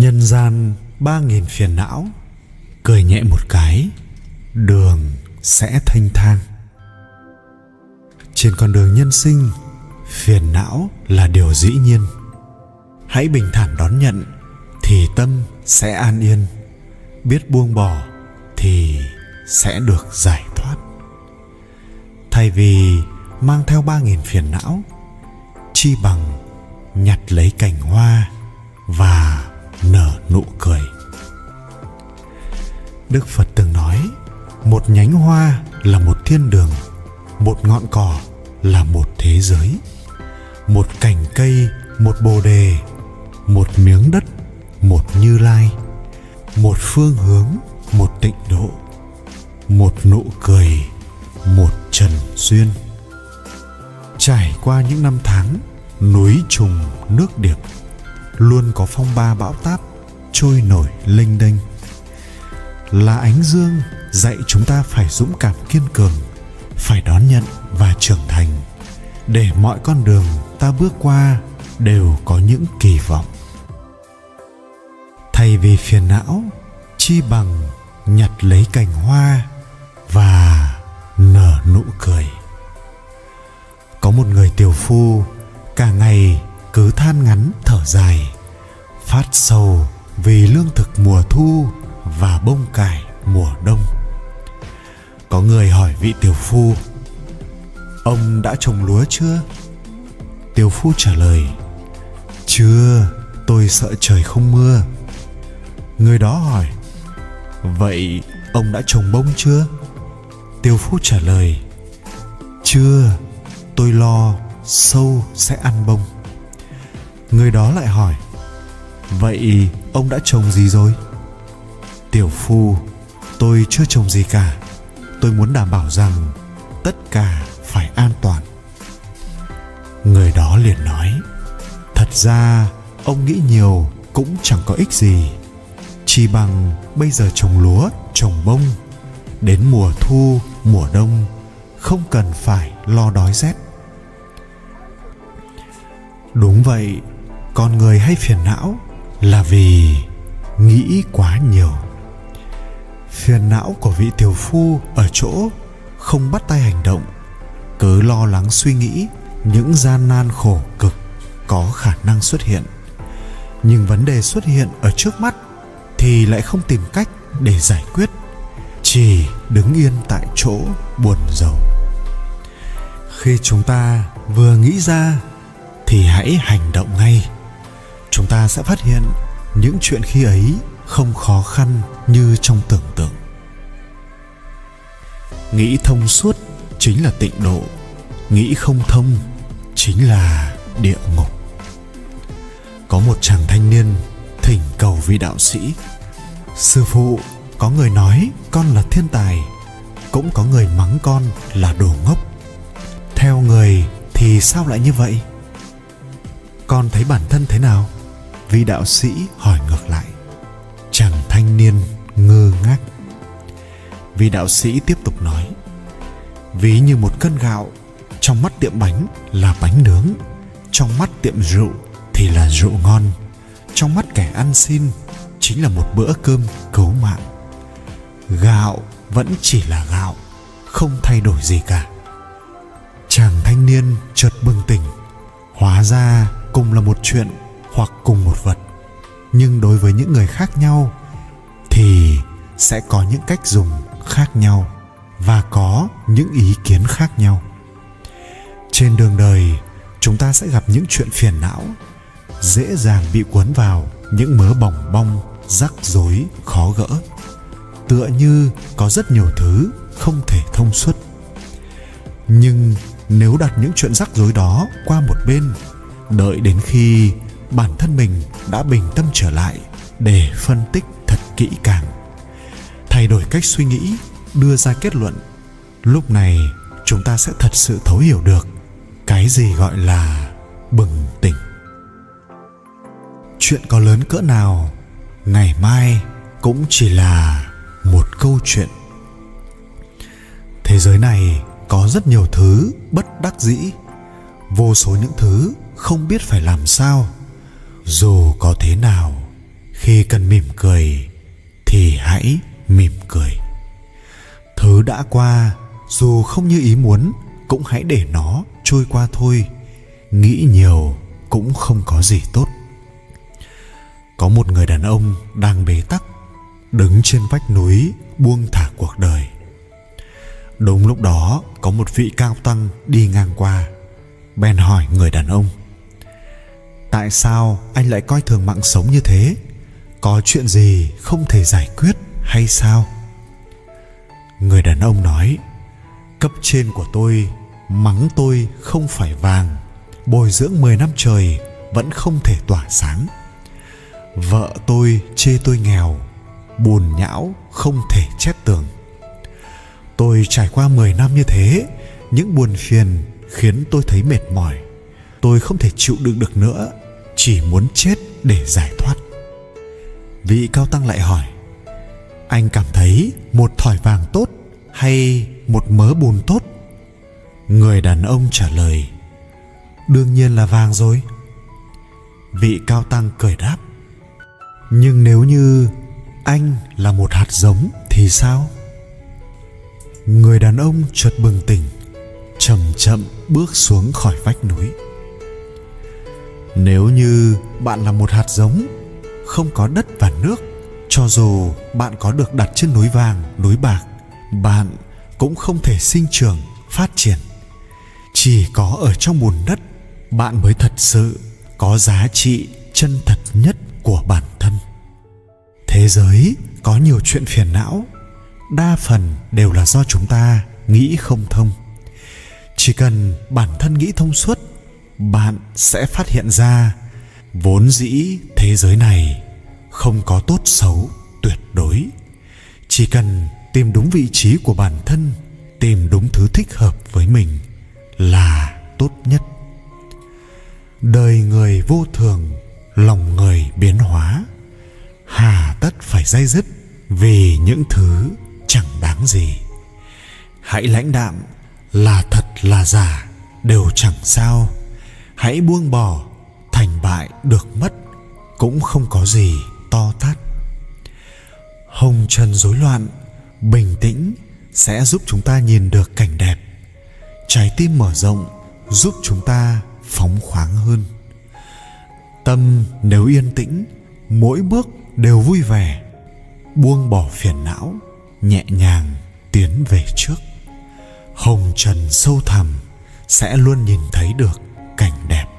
nhân gian ba nghìn phiền não, cười nhẹ một cái, đường sẽ thanh thang. Trên con đường nhân sinh, phiền não là điều dĩ nhiên. Hãy bình thản đón nhận thì tâm sẽ an yên, biết buông bỏ thì sẽ được giải thoát. Thay vì mang theo ba nghìn phiền não, chi bằng nhặt lấy cành hoa và nở nụ cười. Đức phật từng nói, một nhánh hoa là một thiên đường, một ngọn cỏ là một thế giới, một cành cây, một bồ đề, một miếng đất, một như lai, một phương hướng, một tịnh độ, một nụ cười, một trần duyên. Trải qua những năm tháng, núi trùng, nước điệp luôn có phong ba bão táp trôi nổi lênh đênh. Là ánh dương dạy chúng ta phải dũng cảm kiên cường, phải đón nhận và trưởng thành, để mọi con đường ta bước qua đều có những kỳ vọng. Thay vì phiền não, chi bằng nhặt lấy cành hoa và nở nụ cười. Có một người tiểu phu cả ngày cứ than ngắn, thở dài, phát sầu vì lương thực mùa thu và bông cải mùa đông. Có người hỏi vị tiểu phu, ông đã trồng lúa chưa? Tiểu phu trả lời, chưa, tôi sợ trời không mưa. Người đó hỏi, vậy ông đã trồng bông chưa? Tiêu phu trả lời, chưa, tôi lo sâu sẽ ăn bông người đó lại hỏi, vậy ông đã trồng gì rồi? Tiểu phu, tôi chưa trồng gì cả. Tôi muốn đảm bảo rằng tất cả phải an toàn. Người đó liền nói, thật ra ông nghĩ nhiều cũng chẳng có ích gì. Chỉ bằng bây giờ trồng lúa, trồng bông. Đến mùa thu, mùa đông, không cần phải lo đói rét. Đúng vậy con người hay phiền não là vì nghĩ quá nhiều. Phiền não của vị tiểu phu ở chỗ không bắt tay hành động, cứ lo lắng suy nghĩ những gian nan khổ cực có khả năng xuất hiện. Nhưng vấn đề xuất hiện ở trước mắt thì lại không tìm cách để giải quyết, chỉ đứng yên tại chỗ buồn rầu. Khi chúng ta vừa nghĩ ra thì hãy hành động ngay chúng ta sẽ phát hiện những chuyện khi ấy không khó khăn như trong tưởng tượng. Nghĩ thông suốt chính là tịnh độ, nghĩ không thông chính là địa ngục. Có một chàng thanh niên thỉnh cầu vị đạo sĩ, sư phụ, có người nói con là thiên tài, cũng có người mắng con là đồ ngốc. Theo người thì sao lại như vậy? Con thấy bản thân thế nào? Vị đạo sĩ hỏi ngược lại. Chàng thanh niên ngơ ngác. Vị đạo sĩ tiếp tục nói. Ví như một cân gạo, trong mắt tiệm bánh là bánh nướng, trong mắt tiệm rượu thì là rượu ngon, trong mắt kẻ ăn xin chính là một bữa cơm cứu mạng. Gạo vẫn chỉ là gạo, không thay đổi gì cả. Chàng thanh niên chợt bừng tỉnh, hóa ra cùng là một chuyện hoặc cùng một vật. Nhưng đối với những người khác nhau, thì sẽ có những cách dùng khác nhau và có những ý kiến khác nhau. Trên đường đời, chúng ta sẽ gặp những chuyện phiền não, dễ dàng bị cuốn vào những mớ bỏng bong, rắc rối, khó gỡ. Tựa như có rất nhiều thứ không thể thông suốt. Nhưng nếu đặt những chuyện rắc rối đó qua một bên, đợi đến khi bản thân mình đã bình tâm trở lại để phân tích thật kỹ càng. Thay đổi cách suy nghĩ, đưa ra kết luận. Lúc này, chúng ta sẽ thật sự thấu hiểu được cái gì gọi là bừng tỉnh. Chuyện có lớn cỡ nào, ngày mai cũng chỉ là một câu chuyện. Thế giới này có rất nhiều thứ bất đắc dĩ. Vô số những thứ không biết phải làm sao dù có thế nào, khi cần mỉm cười, thì hãy mỉm cười. Thứ đã qua, dù không như ý muốn, cũng hãy để nó trôi qua thôi. Nghĩ nhiều cũng không có gì tốt. Có một người đàn ông đang bế tắc, đứng trên vách núi buông thả cuộc đời. Đúng lúc đó, có một vị cao tăng đi ngang qua, bèn hỏi người đàn ông tại sao anh lại coi thường mạng sống như thế? Có chuyện gì không thể giải quyết hay sao? Người đàn ông nói, cấp trên của tôi, mắng tôi không phải vàng, bồi dưỡng 10 năm trời vẫn không thể tỏa sáng. Vợ tôi chê tôi nghèo, buồn nhão không thể chép tường. Tôi trải qua 10 năm như thế, những buồn phiền khiến tôi thấy mệt mỏi. Tôi không thể chịu đựng được nữa chỉ muốn chết để giải thoát. Vị cao tăng lại hỏi, anh cảm thấy một thỏi vàng tốt hay một mớ bùn tốt? Người đàn ông trả lời, đương nhiên là vàng rồi. Vị cao tăng cười đáp, nhưng nếu như anh là một hạt giống thì sao? Người đàn ông chợt bừng tỉnh, chậm chậm bước xuống khỏi vách núi nếu như bạn là một hạt giống, không có đất và nước, cho dù bạn có được đặt trên núi vàng, núi bạc, bạn cũng không thể sinh trưởng, phát triển. Chỉ có ở trong bùn đất, bạn mới thật sự có giá trị chân thật nhất của bản thân. Thế giới có nhiều chuyện phiền não, đa phần đều là do chúng ta nghĩ không thông. Chỉ cần bản thân nghĩ thông suốt bạn sẽ phát hiện ra, vốn dĩ thế giới này không có tốt xấu tuyệt đối. Chỉ cần tìm đúng vị trí của bản thân, tìm đúng thứ thích hợp với mình là tốt nhất. Đời người vô thường, lòng người biến hóa, hà tất phải dây dứt vì những thứ chẳng đáng gì. Hãy lãnh đạm là thật là giả, đều chẳng sao hãy buông bỏ, thành bại được mất, cũng không có gì to tát. Hồng trần rối loạn, bình tĩnh sẽ giúp chúng ta nhìn được cảnh đẹp. Trái tim mở rộng giúp chúng ta phóng khoáng hơn. Tâm nếu yên tĩnh, mỗi bước đều vui vẻ. Buông bỏ phiền não, nhẹ nhàng tiến về trước. Hồng trần sâu thẳm sẽ luôn nhìn thấy được cảnh đẹp.